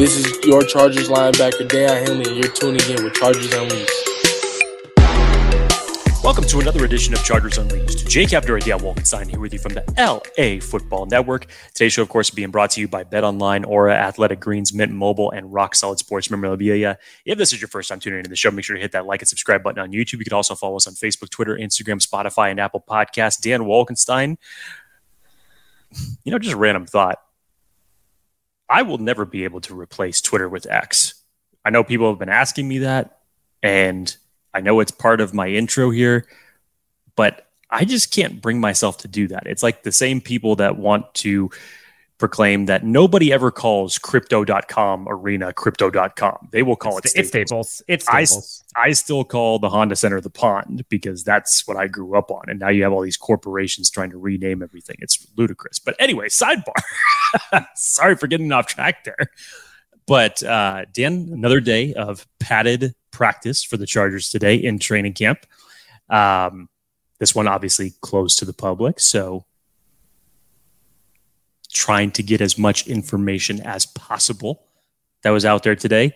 This is your Chargers linebacker, Daiyan Henley, and you're tuning in with Chargers Unleashed. Welcome to another edition of Chargers Unleashed. Jake Abdur Dan Wolkenstein here with you from the LA Football Network. Today's show, of course, being brought to you by Bet Online, Aura, Athletic Greens, Mint Mobile, and Rock Solid Sports memorabilia. If this is your first time tuning into the show, make sure to hit that like and subscribe button on YouTube. You can also follow us on Facebook, Twitter, Instagram, Spotify, and Apple Podcasts. Dan Wolkenstein, you know, just a random thought. I will never be able to replace Twitter with X. I know people have been asking me that, and I know it's part of my intro here, but I just can't bring myself to do that. It's like the same people that want to proclaim that nobody ever calls crypto.com arena crypto.com. They will call it's, it Staples. It's Staples. It's Staples. I, I still call the Honda Center the pond because that's what I grew up on. And now you have all these corporations trying to rename everything. It's ludicrous. But anyway, sidebar. Sorry for getting off track there. But uh, Dan, another day of padded practice for the Chargers today in training camp. Um, this one obviously closed to the public, so trying to get as much information as possible that was out there today.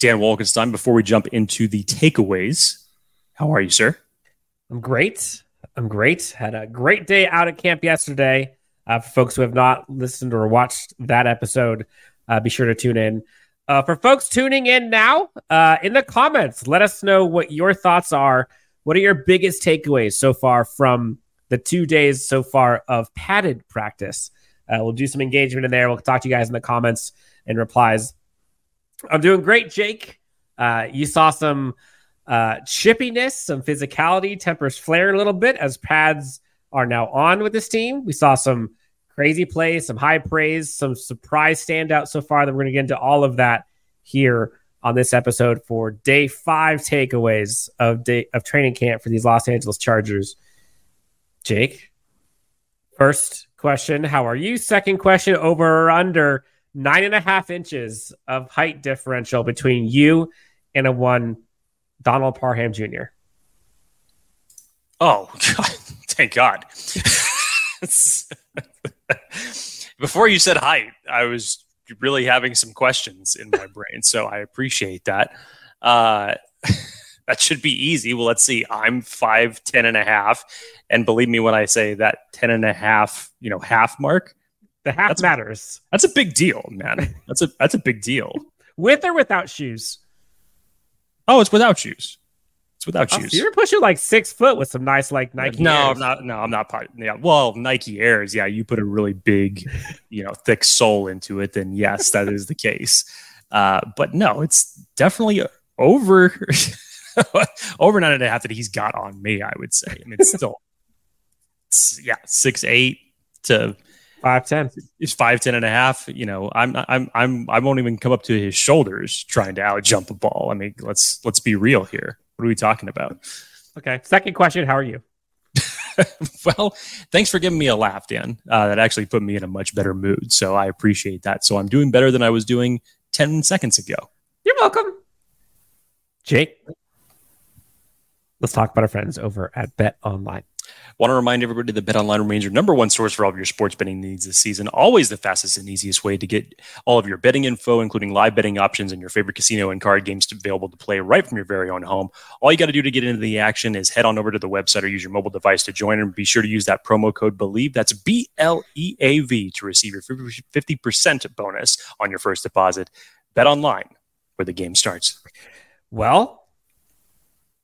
Dan Wolkenstein, before we jump into the takeaways, how are you, sir? I'm great. I'm great. Had a great day out at camp yesterday. Uh, for folks who have not listened or watched that episode, uh, be sure to tune in. Uh, for folks tuning in now, uh, in the comments, let us know what your thoughts are. What are your biggest takeaways so far from the two days so far of padded practice? Uh, we'll do some engagement in there. We'll talk to you guys in the comments and replies. I'm doing great, Jake. Uh, you saw some uh, chippiness, some physicality, tempers flaring a little bit as pads are now on with this team. We saw some crazy plays, some high praise, some surprise standout so far. That we're going to get into all of that here on this episode for day five takeaways of day of training camp for these Los Angeles Chargers. Jake, first question: How are you? Second question: Over or under nine and a half inches of height differential between you and a one Donald Parham Jr. Oh God! Thank God. Before you said height, I was really having some questions in my brain. So I appreciate that. Uh, that should be easy. Well, let's see. I'm five, ten and a half. And believe me when I say that 10 and a half, you know, half mark. The half that's, matters. That's a big deal, man. That's a that's a big deal. With or without shoes? Oh, it's without shoes. It's without oh, shoes. So you're pushing like six foot with some nice like Nike. No, Airs. I'm not. No, I'm not. Yeah, well, Nike Airs. Yeah, you put a really big, you know, thick sole into it. Then yes, that is the case. Uh, but no, it's definitely over over nine and a half that he's got on me. I would say. I mean, it's still, it's, yeah, six eight to five ten. It's five ten and a half. You know, I'm I'm I'm I won't even come up to his shoulders trying to out jump a ball. I mean, let's let's be real here. What are we talking about? Okay. Second question How are you? well, thanks for giving me a laugh, Dan. Uh, that actually put me in a much better mood. So I appreciate that. So I'm doing better than I was doing 10 seconds ago. You're welcome. Jake, let's talk about our friends over at Bet Online. Want to remind everybody that BetOnline remains your number one source for all of your sports betting needs this season. Always the fastest and easiest way to get all of your betting info, including live betting options and your favorite casino and card games to available to play right from your very own home. All you got to do to get into the action is head on over to the website or use your mobile device to join and be sure to use that promo code BELIEVE. That's B L E A V to receive your 50% bonus on your first deposit. Bet online where the game starts. Well,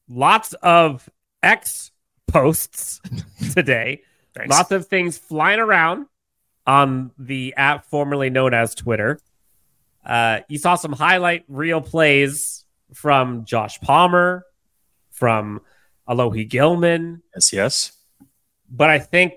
lots of X posts today. Lots of things flying around on the app formerly known as Twitter. Uh, you saw some highlight reel plays from Josh Palmer, from Alohi Gilman. Yes, yes. But I think,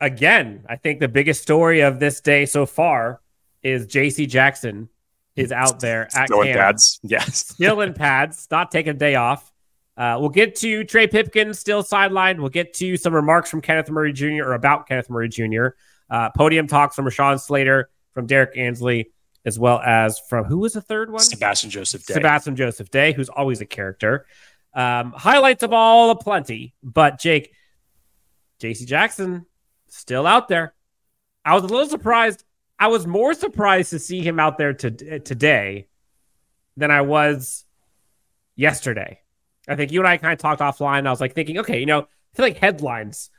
again, I think the biggest story of this day so far is JC Jackson is out there at Still in pads. Yes. still in pads, not taking a day off. Uh, we'll get to Trey Pipkin still sidelined. We'll get to some remarks from Kenneth Murray Jr. or about Kenneth Murray Jr. Uh, podium talks from Rashawn Slater, from Derrick Ansley, as well as from who was the third one? Sebastian Joseph Day. Sebastian Joseph Day, who's always a character. Um, highlights of all aplenty, but Jake, JC Jackson, still out there. I was a little surprised I was more surprised to see him out there to, today than I was yesterday. I think you and I kind of talked offline. I was like thinking, okay, you know, I feel like headlines,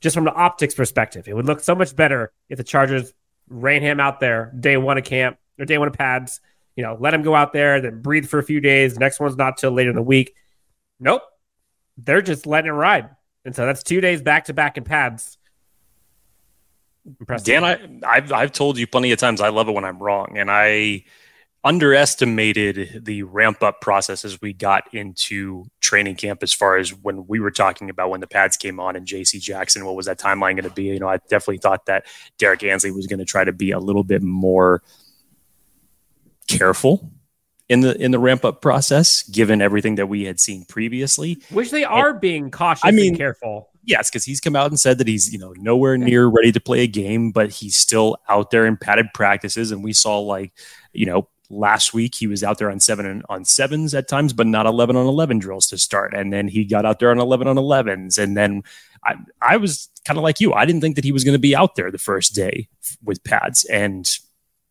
just from the optics perspective, it would look so much better if the Chargers ran him out there day one of camp or day one of pads. You know, let him go out there, then breathe for a few days. The next one's not till later in the week. Nope, they're just letting it ride, and so that's two days back to back in pads. Impressive. Dan, I, I've I've told you plenty of times I love it when I'm wrong, and I underestimated the ramp up process as we got into training camp as far as when we were talking about when the pads came on and JC Jackson, what was that timeline going to be? You know, I definitely thought that Derrick Ansley was going to try to be a little bit more careful in the in the ramp up process, given everything that we had seen previously. Which they are and, being cautious I mean, careful. Yes, because he's come out and said that he's you know nowhere near ready to play a game, but he's still out there in padded practices, and we saw like you know last week he was out there on seven and on sevens at times, but not 11 on 11 drills to start. And then he got out there on 11 on 11s. And then I, I was kind of like you. I didn't think that he was going to be out there the first day with pads. And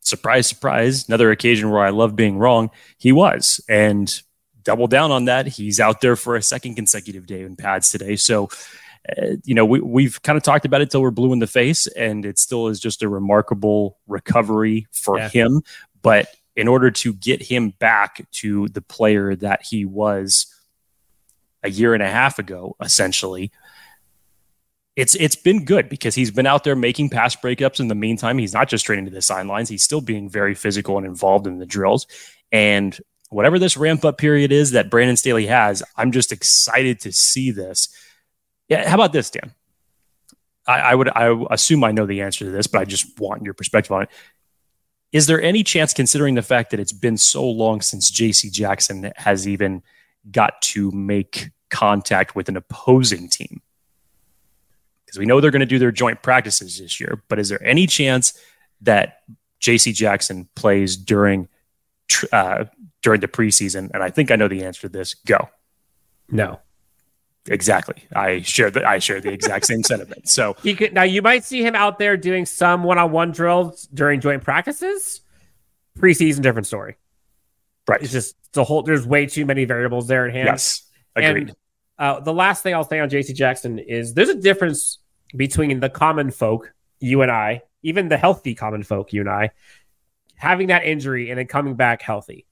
surprise, surprise, another occasion where I love being wrong. He was. And double down on that. He's out there for a second consecutive day in pads today. So, uh, you know, we, we've kind of talked about it till we're blue in the face, and it still is just a remarkable recovery for yeah. him. But in order to get him back to the player that he was a year and a half ago, essentially, it's it's been good because he's been out there making pass breakups in the meantime. He's not just training to the sidelines; he's still being very physical and involved in the drills. And whatever this ramp up period is that Brandon Staley has, I'm just excited to see this. Yeah, how about this, Dan? I, I would I assume I know the answer to this, but I just want your perspective on it. Is there any chance, considering the fact that it's been so long since J.C. Jackson has even got to make contact with an opposing team? Because we know they're going to do their joint practices this year, but is there any chance that J.C. Jackson plays during uh, during the preseason? And I think I know the answer to this. Go. No. Exactly. I share the I share the exact same sentiment. So he could now you might see him out there doing some one-on-one drills during joint practices. Preseason, different story. Right. It's just the whole. There's way too many variables there at hand. Yes. Agreed. And, uh, the last thing I'll say on JC Jackson is there's a difference between the common folk, you and I, even the healthy common folk, you and I, having that injury and then coming back healthy.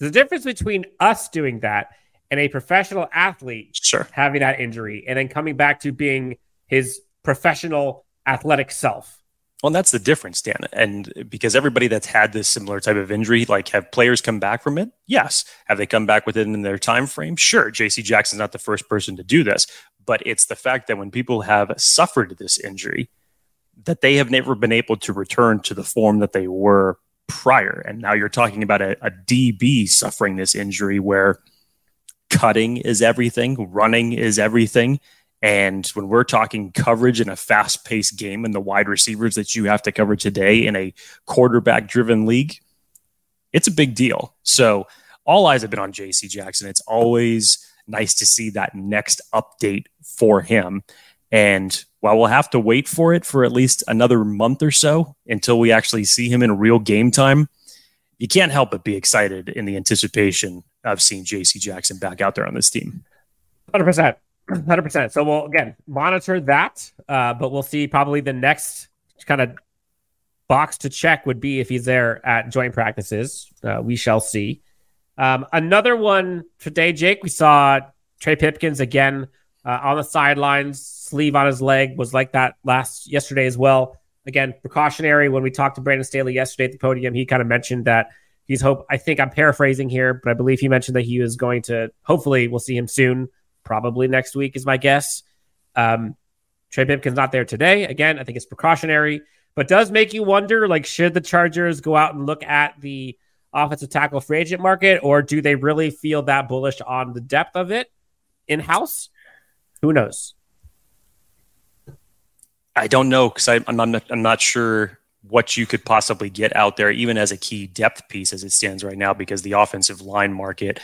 A difference between us doing that and a professional athlete sure. having that injury and then coming back to being his professional athletic self. Well, that's the difference, Dan. And because everybody that's had this similar type of injury, like have players come back from it? Yes. Have they come back within their time frame? Sure. JC Jackson's not the first person to do this, but it's the fact that when people have suffered this injury, that they have never been able to return to the form that they were prior. And now you're talking about a, a DB suffering this injury where – cutting is everything, running is everything. And when we're talking coverage in a fast paced game and the wide receivers that you have to cover today in a quarterback driven league, it's a big deal. So all eyes have been on JC Jackson. It's always nice to see that next update for him. And while we'll have to wait for it for at least another month or so until we actually see him in real game time, you can't help but be excited in the anticipation of seeing JC Jackson back out there on this team. 100%. 100%. So we'll, again, monitor that, uh, but we'll see probably the next kind of box to check would be if he's there at joint practices. Uh, we shall see. Um, another one today, Jake, we saw Trey Pipkins again uh, on the sidelines, sleeve on his leg was like that last yesterday as well. Again, precautionary. When we talked to Brandon Staley yesterday at the podium, he kind of mentioned that he's hope. I think I'm paraphrasing here, but I believe he mentioned that he was going to. Hopefully, we'll see him soon. Probably next week is my guess. Um, Trey Pipkins not there today. Again, I think it's precautionary, but does make you wonder. Like, should the Chargers go out and look at the offensive tackle free agent market, or do they really feel that bullish on the depth of it in house? Who knows? I don't know because I'm not I'm not sure what you could possibly get out there, even as a key depth piece as it stands right now, because the offensive line market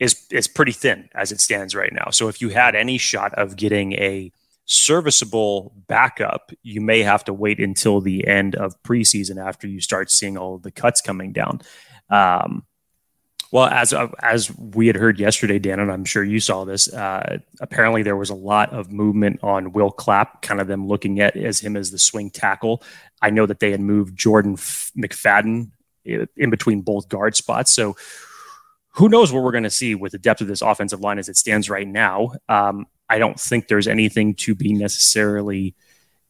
is is pretty thin as it stands right now. So if you had any shot of getting a serviceable backup, you may have to wait until the end of preseason after you start seeing all the cuts coming down. Um, well, as as we had heard yesterday, Dan, and I'm sure you saw this. Uh, apparently, there was a lot of movement on Will Clapp, kind of them looking at as him as the swing tackle. I know that they had moved Jordan McFadden in between both guard spots, so who knows what we're going to see with the depth of this offensive line as it stands right now. Um, I don't think there's anything to be necessarily,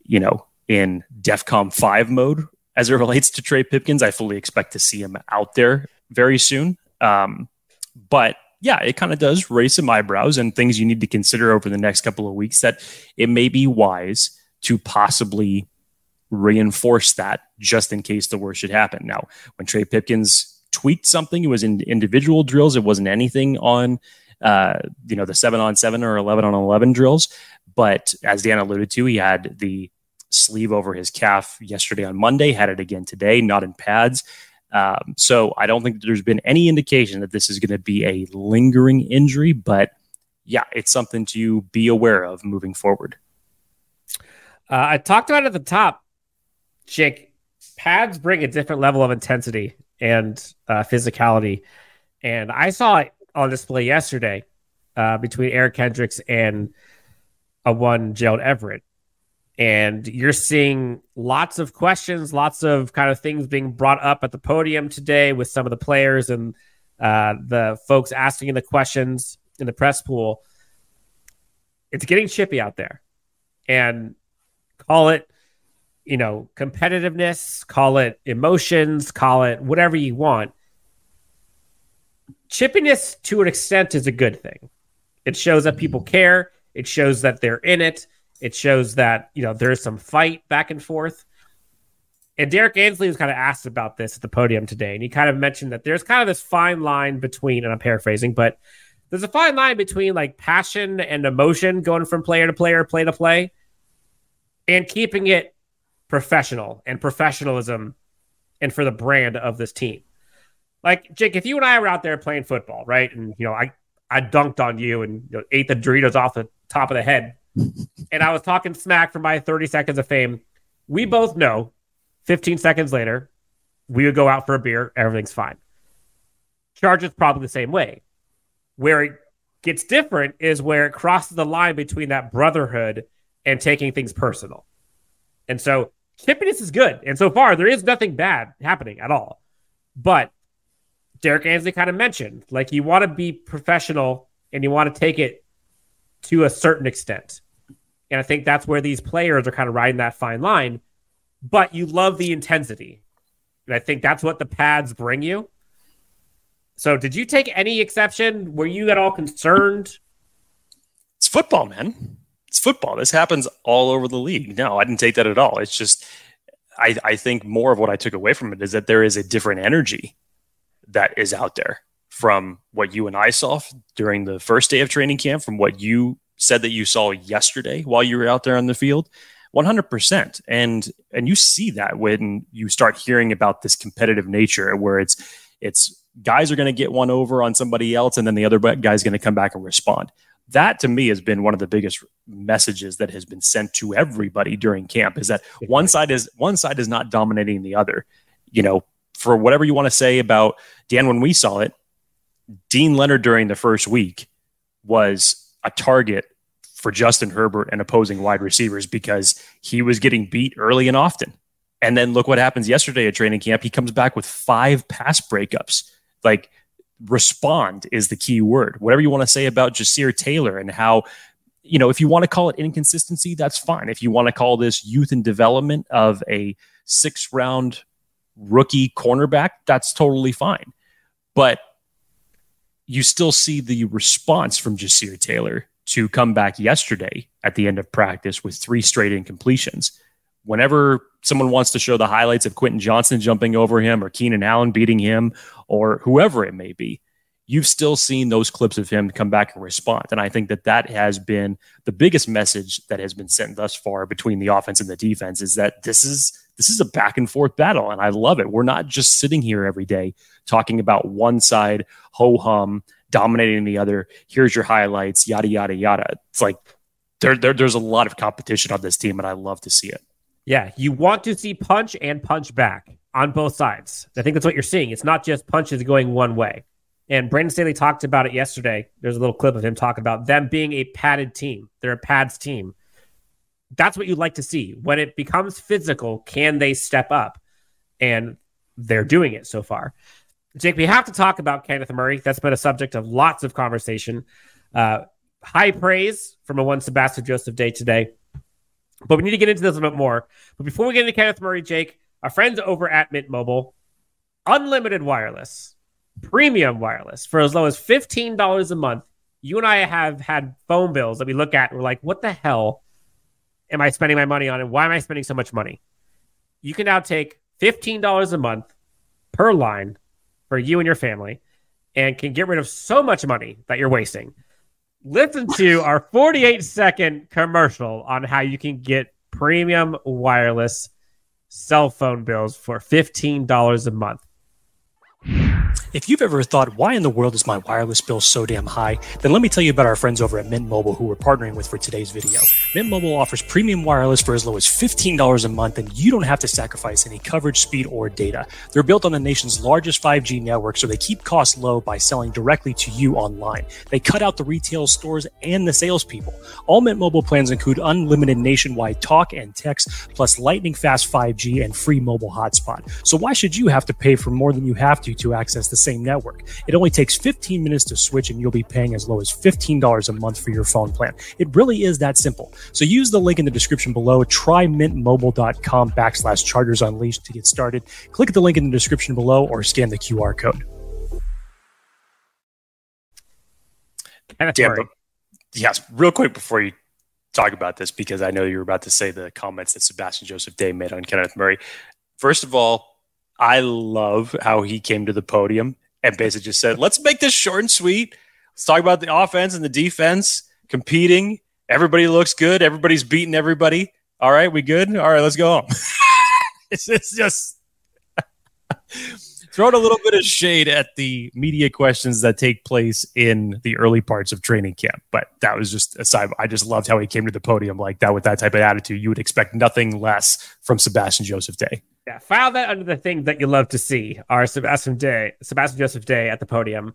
you know, in DEFCON 5 mode as it relates to Trey Pipkins. I fully expect to see him out there very soon. Um, but yeah, it kind of does raise some eyebrows and things you need to consider over the next couple of weeks that it may be wise to possibly reinforce that just in case the worst should happen. Now, when Trey Pipkins tweaked something, it was in individual drills, it wasn't anything on uh, you know, the seven on seven or 11 on 11 drills. But as Dan alluded to, he had the sleeve over his calf yesterday on Monday, had it again today, not in pads. Um, so I don't think there's been any indication that this is going to be a lingering injury, but yeah, it's something to be aware of moving forward. Uh, I talked about at the top, Jake. Pads bring a different level of intensity and uh, physicality, and I saw it on display yesterday uh, between Eric Kendricks and a one Gerald Everett. And you're seeing lots of questions, lots of kind of things being brought up at the podium today with some of the players and uh, the folks asking the questions in the press pool. It's getting chippy out there. And call it, you know, competitiveness, call it emotions, call it whatever you want chippiness to an extent is a good thing. It shows that people care. It shows that they're in it. It shows that you know there's some fight back and forth. And Derrick Ansley was kind of asked about this at the podium today, and he kind of mentioned that there's kind of this fine line between, and I'm paraphrasing, but there's a fine line between like passion and emotion going from player to player, play to play, and keeping it professional and professionalism and for the brand of this team like Jake, if you and I were out there playing football, right, and you know, I I dunked on you and you know, ate the Doritos off the top of the head, and I was talking smack for my 30 seconds of fame, we both know 15 seconds later, we would go out for a beer, everything's fine. Chargers probably the same way. Where it gets different is where it crosses the line between that brotherhood and taking things personal. And so chippiness is good. And so far, there is nothing bad happening at all. But Derrick Ansley kind of mentioned. Like you want to be professional and you want to take it to a certain extent. And I think that's where these players are kind of riding that fine line. But you love the intensity. And I think that's what the pads bring you. So did you take any exception? Were you at all concerned? It's football, man. It's football. This happens all over the league. No, I didn't take that at all. It's just I, I think more of what I took away from it is that there is a different energy that is out there from what you and I saw during the first day of training camp, from what you said that you saw yesterday while you were out there on the field. 100% and and you see that when you start hearing about this competitive nature where it's it's guys are going to get one over on somebody else and then the other guy's going to come back and respond. That to me has been one of the biggest messages that has been sent to everybody during camp is that one side is one side is not dominating the other. You know for whatever you want to say about Dan when we saw it, Deane Leonard during the first week was a target for Justin Herbert and opposing wide receivers because he was getting beat early and often. And then look what happens yesterday at training camp. He comes back with five pass breakups. Like respond is the key word. Whatever you want to say about Ja'Sir Taylor and how, you know, if you want to call it inconsistency, that's fine. If you want to call this youth and development of a six round rookie cornerback, that's totally fine. But you still see the response from Ja'Sir Taylor to come back yesterday at the end of practice with three straight incompletions. Whenever someone wants to show the highlights of Quentin Johnston jumping over him or Keenan Allen beating him or whoever it may be, you've still seen those clips of him come back and respond. And I think that that has been the biggest message that has been sent thus far between the offense and the defense is that this is this is a back and forth battle, and I love it. We're not just sitting here every day talking about one side ho hum dominating the other. Here's your highlights, yada yada yada. It's like there, there, there's a lot of competition on this team, and I love to see it. Yeah, you want to see punch and punch back on both sides. I think that's what you're seeing. It's not just punches going one way. And Brandon Staley talked about it yesterday. There's a little clip of him talking about them being a padded team. They're a pads team. That's what you'd like to see. When it becomes physical, can they step up? And they're doing it so far. Jake, we have to talk about Kenneth Murray. That's been a subject of lots of conversation. Uh, high praise from a one Sebastian Joseph day today. But we need to get into this a little bit more. But before we get into Kenneth Murray, Jake, our friends over at Mint Mobile, unlimited wireless, premium wireless for as low as $15 a month. You and I have had phone bills that we look at and we're like, what the hell am I spending my money on? And why am I spending so much money? You can now take $15 a month per line for you and your family and can get rid of so much money that you're wasting listen to our 48 second commercial on how you can get premium wireless cell phone bills for $15 a month. If you've ever thought, why in the world is my wireless bill so damn high? Then let me tell you about our friends over at Mint Mobile who we're partnering with for today's video. Mint Mobile offers premium wireless for as low as $15 a month, and you don't have to sacrifice any coverage, speed, or data. They're built on the nation's largest 5G network, so they keep costs low by selling directly to you online. They cut out the retail stores and the salespeople. All Mint Mobile plans include unlimited nationwide talk and text, plus lightning fast 5G and free mobile hotspot. So why should you have to pay for more than you have to to access the same network. It only takes 15 minutes to switch, and you'll be paying as low as $15 a month for your phone plan. It really is that simple. So use the link in the description below. Try mintmobile.com backslash chargers unleashed to get started. Click the link in the description below or scan the QR code. Yeah, yes, real quick before you talk about this, because I know you're about to say the comments that Sebastian Joseph Day made on Kenneth Murray. First of all, I love how he came to the podium and basically just said, let's make this short and sweet. Let's talk about the offense and the defense competing. Everybody looks good. Everybody's beating everybody. All right, we good? All right, let's go home. it's, it's just throwing a little bit of shade at the media questions that take place in the early parts of training camp. But that was just aside. I just loved how he came to the podium like that with that type of attitude. You would expect nothing less from Sebastian Joseph Day. Yeah, file that under the thing that you love to see. Our Sebastian Day, Sebastian Joseph Day at the podium.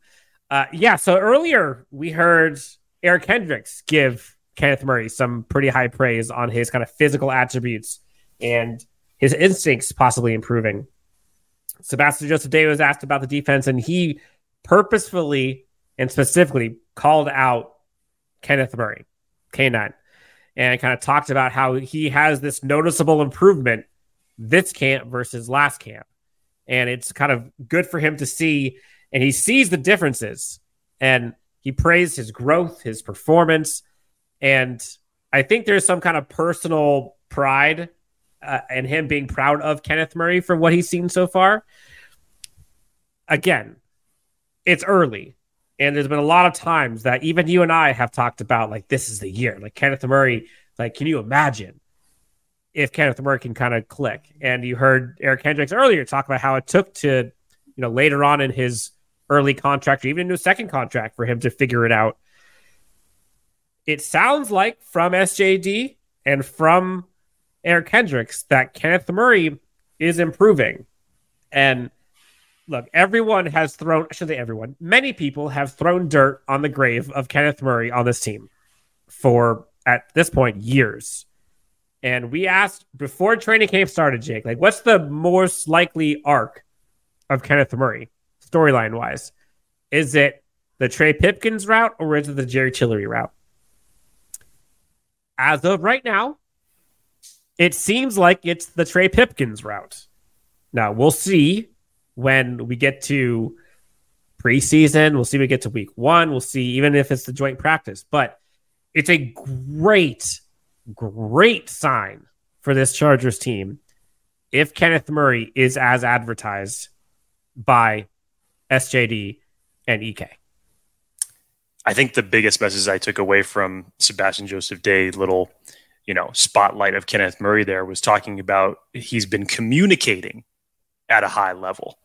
Uh, yeah, so earlier we heard Eric Kendricks give Kenneth Murray some pretty high praise on his kind of physical attributes and his instincts possibly improving. Sebastian Joseph Day was asked about the defense, and he purposefully and specifically called out Kenneth Murray, K9, and kind of talked about how he has this noticeable improvement this camp versus last camp. And it's kind of good for him to see, and he sees the differences and he praised his growth, his performance. And I think there's some kind of personal pride uh, and him being proud of Kenneth Murray for what he's seen so far. Again, it's early. And there's been a lot of times that even you and I have talked about, like, this is the year. Like, Kenneth Murray, like, can you imagine if Kenneth Murray can kind of click? And you heard Eric Kendricks earlier talk about how it took to, you know, later on in his early contract or even into a second contract for him to figure it out. It sounds like from SJD and from Eric Kendricks that Kenneth Murray is improving. And look, everyone has thrown, I should say everyone, many people have thrown dirt on the grave of Kenneth Murray on this team for, at this point, years. And we asked before training camp started, Jake, like, what's the most likely arc of Kenneth Murray, storyline wise? Is it the Trey Pipkins route or is it the Jerry Tillery route? As of right now, it seems like it's the Trey Pipkins route. Now we'll see when we get to preseason. We'll see when we get to week one. We'll see even if it's the joint practice. But it's a great, great sign for this Chargers team if Kenneth Murray is as advertised by SJD and EK. I think the biggest message I took away from Sebastian Joseph Day little you know spotlight of Kenneth Murray there was talking about he's been communicating at a high level.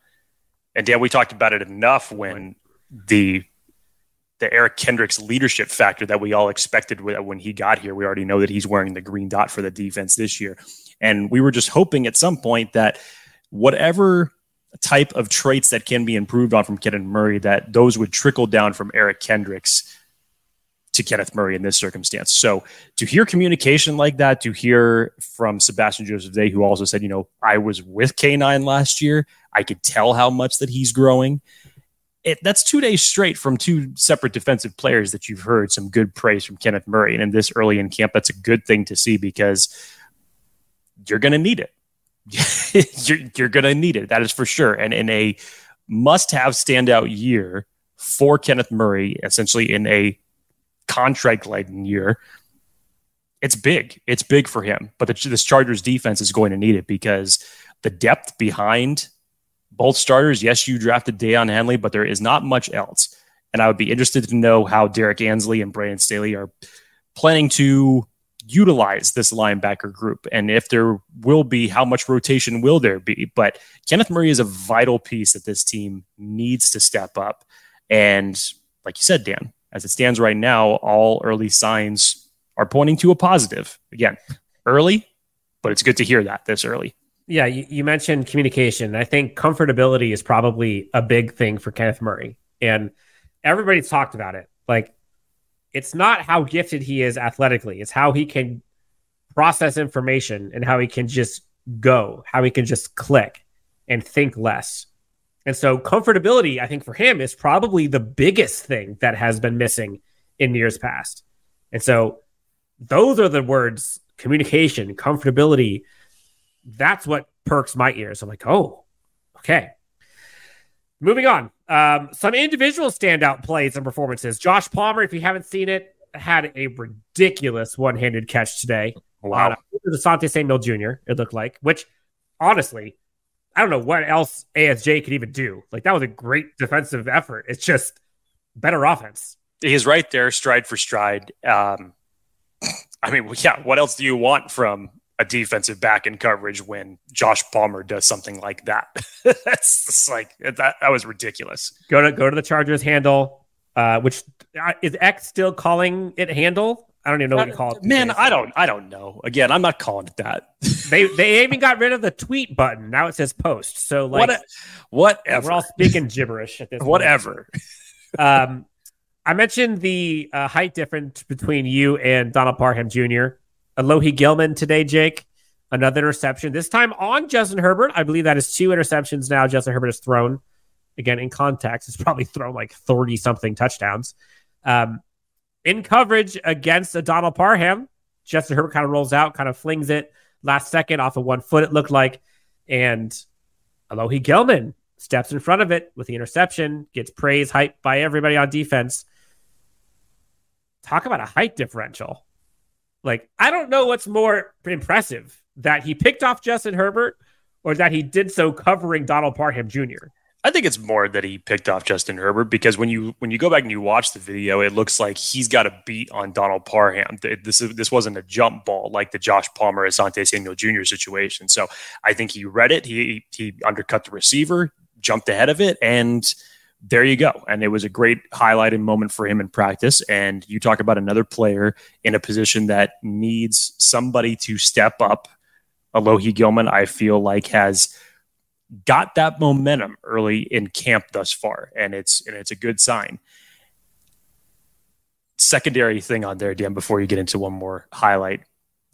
And Dan, we talked about it enough when the the Eric Kendricks leadership factor that we all expected when he got here. We already know that he's wearing the green dot for the defense this year. And we were just hoping at some point that whatever type of traits that can be improved on from Kenneth Murray, that those would trickle down from Eric Kendricks to Kenneth Murray in this circumstance. So to hear communication like that, to hear from Sebastian Joseph Day, who also said, you know, I was with K9 last year, I could tell how much that he's growing it, that's two days straight from two separate defensive players that you've heard some good praise from Kenneth Murray. And in this early in camp, that's a good thing to see because you're going to need it. you're, you're going to need it. That is for sure. And in a must have standout year for Kenneth Murray, essentially in a contract laden year, it's big. It's big for him. But the, this Chargers defense is going to need it because the depth behind both starters. Yes, you drafted Daiyan Henley, but there is not much else. And I would be interested to know how Derrick Ansley and Brandon Staley are planning to utilize this linebacker group and if there will be how much rotation will there be but kenneth murray is a vital piece that this team needs to step up and like you said dan as it stands right now all early signs are pointing to a positive again early but it's good to hear that this early yeah, you, you, mentioned communication. I think comfortability is probably a big thing for Kenneth Murray. And everybody's talked about it. Like, it's not how gifted he is athletically, it's how he can process information and how he can just go, how he can just click and think less. And so, comfortability, I think, for him is probably the biggest thing that has been missing in years past. And so, those are the words communication, comfortability that's what perks my ears. I'm like, oh, okay. Moving on. Um, some individual standout plays and performances. Josh Palmer, if you haven't seen it, had a ridiculous one handed catch today. Wow. Uh, Asante Samuel Jr., it looked like, which honestly, I don't know what else ASJ could even do. Like, that was a great defensive effort. It's just better offense. He's right there, stride for stride. Um, I mean, yeah, what else do you want from a defensive back in coverage when Josh Palmer does something like that. That's like that, that was ridiculous. Go to go to the Chargers handle, uh, which uh, is X still calling it handle? I don't even know what you call it. Man, I don't I don't know. Again, I'm not calling it that. they they even got rid of the tweet button. Now it says post. So like what whatever. We're all speaking gibberish at this Whatever. um I mentioned the uh, height difference between you and Donald Parham Jr. Alohi Gilman today, Jake. Another interception, this time on Justin Herbert. I believe that is two interceptions now Justin Herbert has thrown. Again, in context, it's probably thrown like 30 something touchdowns. Um, in coverage against Donald Parham, Justin Herbert kind of rolls out, kind of flings it last second off of one foot, it looked like. And Alohi Gilman steps in front of it with the interception, gets praise, hyped by everybody on defense. Talk about a height differential. Like, I don't know what's more impressive that he picked off Justin Herbert or that he did so covering Donald Parham Jr. I think it's more that he picked off Justin Herbert because when you when you go back and you watch the video, it looks like he's got a beat on Donald Parham. This this wasn't a jump ball like the Josh Palmer Asante Samuel Jr. situation. So I think he read it. He he undercut the receiver, jumped ahead of it, and there you go. And it was a great highlighted moment for him in practice. And you talk about another player in a position that needs somebody to step up. Alohi Gilman, I feel like, has got that momentum early in camp thus far, and it's and it's a good sign. Secondary thing on there, Dan, before you get into one more highlight,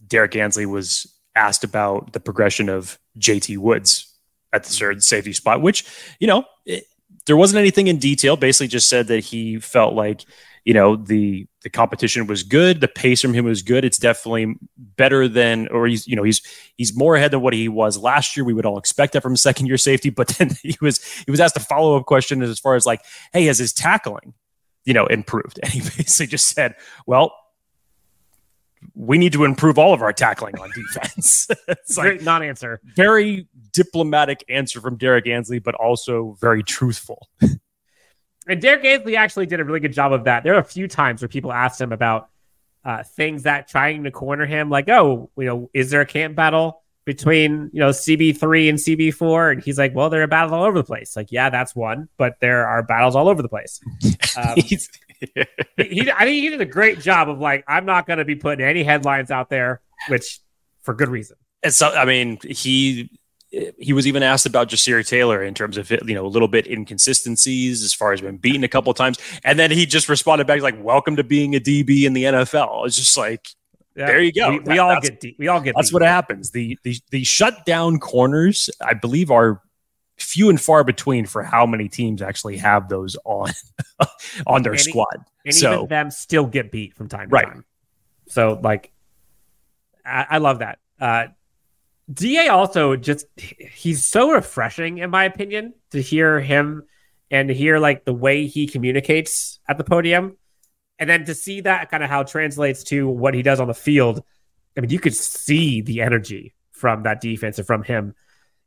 Derrick Ansley was asked about the progression of JT Woods at the third safety spot, which, you know, it, there wasn't anything in detail. Basically, just said that he felt like you know the the competition was good, the pace from him was good. It's definitely better than, or he's you know he's he's more ahead than what he was last year. We would all expect that from second year safety, but then he was he was asked a follow up question as far as like, hey, has his tackling you know improved? And he basically just said, well, we need to improve all of our tackling on defense. it's like Great non-answer. Very diplomatic answer from Derrick Ansley, but also very truthful. And Derrick Ansley actually did a really good job of that. There are a few times where people asked him about uh, things that trying to corner him, like, oh, you know, is there a camp battle between you know CB3 and CB4, and he's like, well, there are battles all over the place. Like, yeah, that's one, but there are battles all over the place. Um, he, he, I think he did a great job of like, I'm not going to be putting any headlines out there, which for good reason. And so, I mean, he he was even asked about Ja'Sir Taylor in terms of you know a little bit inconsistencies as far as been beaten a couple times, and then he just responded back like, "Welcome to being a DB in the NFL." It's just like yeah. There you go. We, we all get deep. We all get. That's what happens. The the the shutdown corners, I believe, are few and far between for how many teams actually have those on on their and squad. And so, even them still get beat from time to right. time. So like, I, I love that. Uh, Da also just he's so refreshing in my opinion to hear him and to hear like the way he communicates at the podium and then to see that kind of how translates to what he does on the field, I mean, you could see the energy from that defense and from him.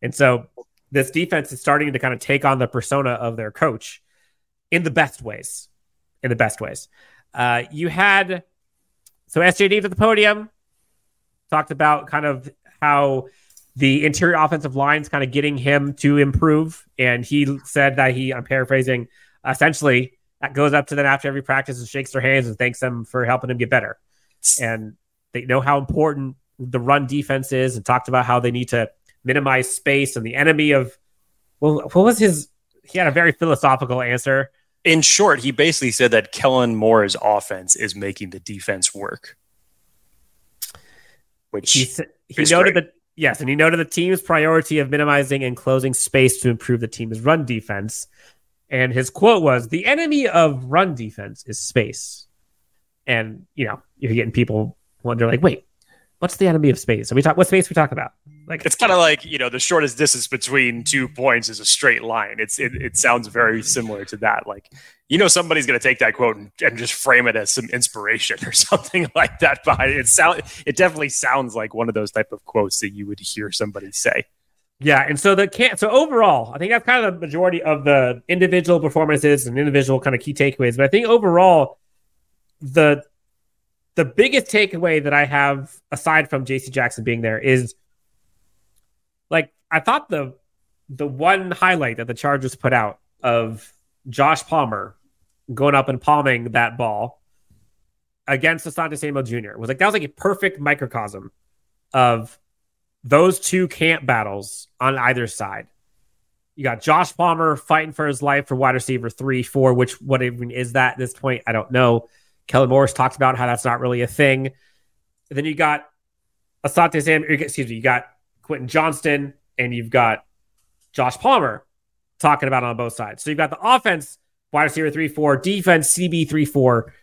And so this defense is starting to kind of take on the persona of their coach in the best ways. In the best ways. Uh, you had so SJD at the podium talked about kind of how the interior offensive line's kind of getting him to improve. And he said that he, I'm paraphrasing, essentially that goes up to them after every practice and shakes their hands and thanks them for helping him get better. And they know how important the run defense is and talked about how they need to minimize space and the enemy of well what was his he had a very philosophical answer. In short, he basically said that Kellen Moore's offense is making the defense work. Which he, he noted that yes, and he noted the team's priority of minimizing and closing space to improve the team's run defense. And his quote was, "The enemy of run defense is space." And you know, you're getting people wonder, like, wait, what's the enemy of space? Are we talk what space we talk about? Like it's kind of like you know the shortest distance between two points is a straight line. It's it, it sounds very similar to that. Like you know somebody's going to take that quote and, and, just frame it as some inspiration or something like that. But it sound it definitely sounds like one of those type of quotes that you would hear somebody say. Yeah, and so the can so overall, I think that's kind of the majority of the individual performances and individual kind of key takeaways. But I think overall, the the biggest takeaway that I have aside from JC Jackson being there is like I thought the the one highlight that the Chargers put out of Josh Palmer going up and palming that ball against Asante Samuel Jr. was like that was like a perfect microcosm of those two camp battles on either side. You got Josh Palmer fighting for his life for wide receiver three, four, which what even is that at this point? I don't know. Kellen Morris talks about how that's not really a thing. And then you got Asante Sam, excuse me, you got Quentin Johnston and you've got Josh Palmer talking about on both sides. So you've got the offense, wide receiver three, four, defense, CB three, four,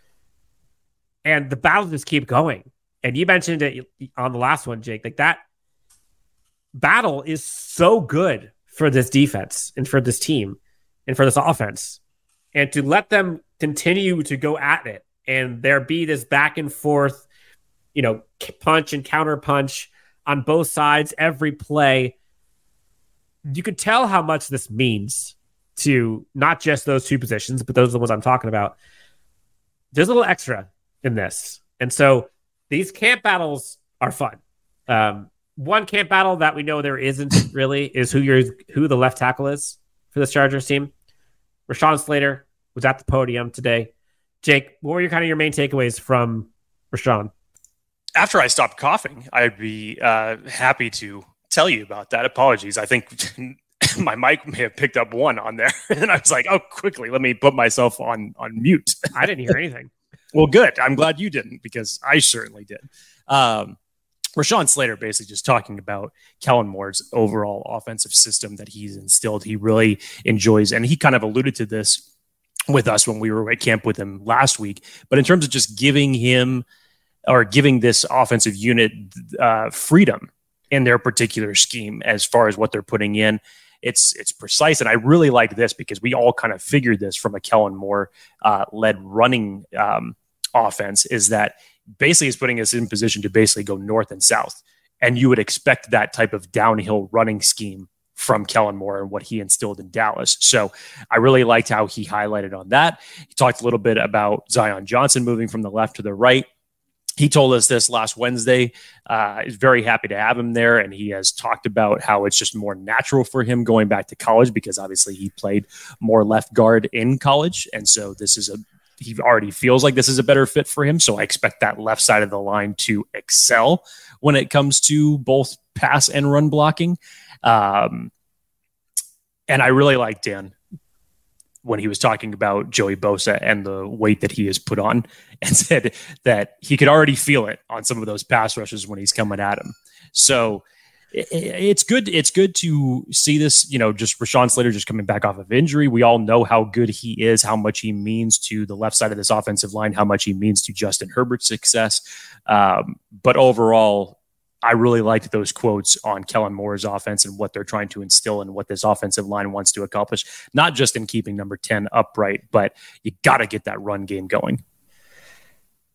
and the battles just keep going. And you mentioned it on the last one, Jake, like that battle is so good for this defense and for this team and for this offense. And to let them continue to go at it and there be this back and forth, you know, punch and counter punch on both sides every play. You could tell how much this means to not just those two positions, but those are the ones I'm talking about. There's a little extra in this. And so these camp battles are fun. Um, one camp battle that we know there isn't really is who your who the left tackle is for this Chargers team. Rashawn Slater was at the podium today. Jake, what were your kind of your main takeaways from Rashawn? After I stopped coughing, I'd be uh, happy to tell you about that. Apologies. I think my mic may have picked up one on there, and I was like, "Oh, quickly, let me put myself on on mute." I didn't hear anything. well, good. I'm glad you didn't because I certainly did. Um, Rashawn Slater basically just talking about Kellen Moore's overall offensive system that he's instilled. He really enjoys, and he kind of alluded to this with us when we were at camp with him last week. But in terms of just giving him or giving this offensive unit uh, freedom in their particular scheme as far as what they're putting in, it's it's precise. And I really like this because we all kind of figured this from a Kellen Moore uh, led running um, offense is that basically is putting us in position to basically go north and south. And you would expect that type of downhill running scheme from Kellen Moore and what he instilled in Dallas. So I really liked how he highlighted on that. He talked a little bit about Zion Johnson moving from the left to the right. he told us this last Wednesday. Uh, he's very happy to have him there, and he has talked about how it's just more natural for him going back to college because obviously he played more left guard in college, and so this is a he already feels like this is a better fit for him. So I expect that left side of the line to excel when it comes to both pass and run blocking. Um, and I really like Dan when he was talking about Joey Bosa and the weight that he has put on and said that he could already feel it on some of those pass rushes when he's coming at him. So it's good. It's good to see this, you know, just Rashawn Slater just coming back off of injury. We all know how good he is, how much he means to the left side of this offensive line, how much he means to Justin Herbert's success. Um, but overall, I really liked those quotes on Kellen Moore's offense and what they're trying to instill and what this offensive line wants to accomplish, not just in keeping number 10 upright, but you got to get that run game going.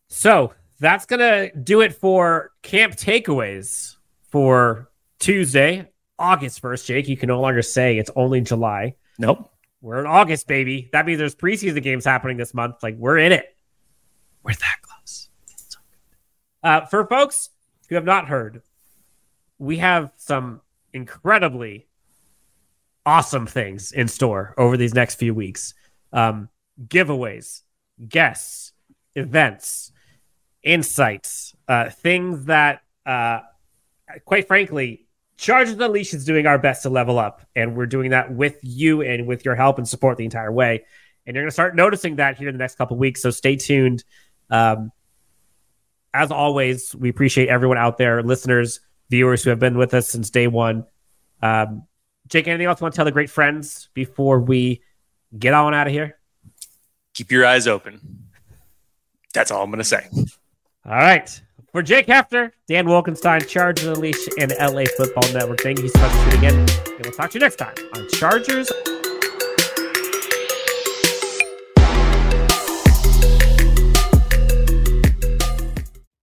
So that's going to do it for camp takeaways for Tuesday, August 1st. Jake, you can no longer say it's only July. Nope. We're in August, baby. That means there's preseason games happening this month. Like, we're in it. We're that close. Uh, for folks who have not heard, we have some incredibly awesome things in store over these next few weeks um, giveaways, guests, events, insights, uh, things that, uh, quite frankly, Chargers Unleashed is doing our best to level up, and we're doing that with you and with your help and support the entire way. And you're going to start noticing that here in the next couple weeks. So stay tuned. Um, as always, we appreciate everyone out there, listeners, viewers who have been with us since day one. Um, Jake, anything else you want to tell the great friends before we get on out of here? Keep your eyes open. That's all I'm going to say. All right. For Jake Hefner, Dan Wolkenstein, Chargers Unleashed, and LA Football Network. Thank you so much for tuning in. And we'll talk to you next time on Chargers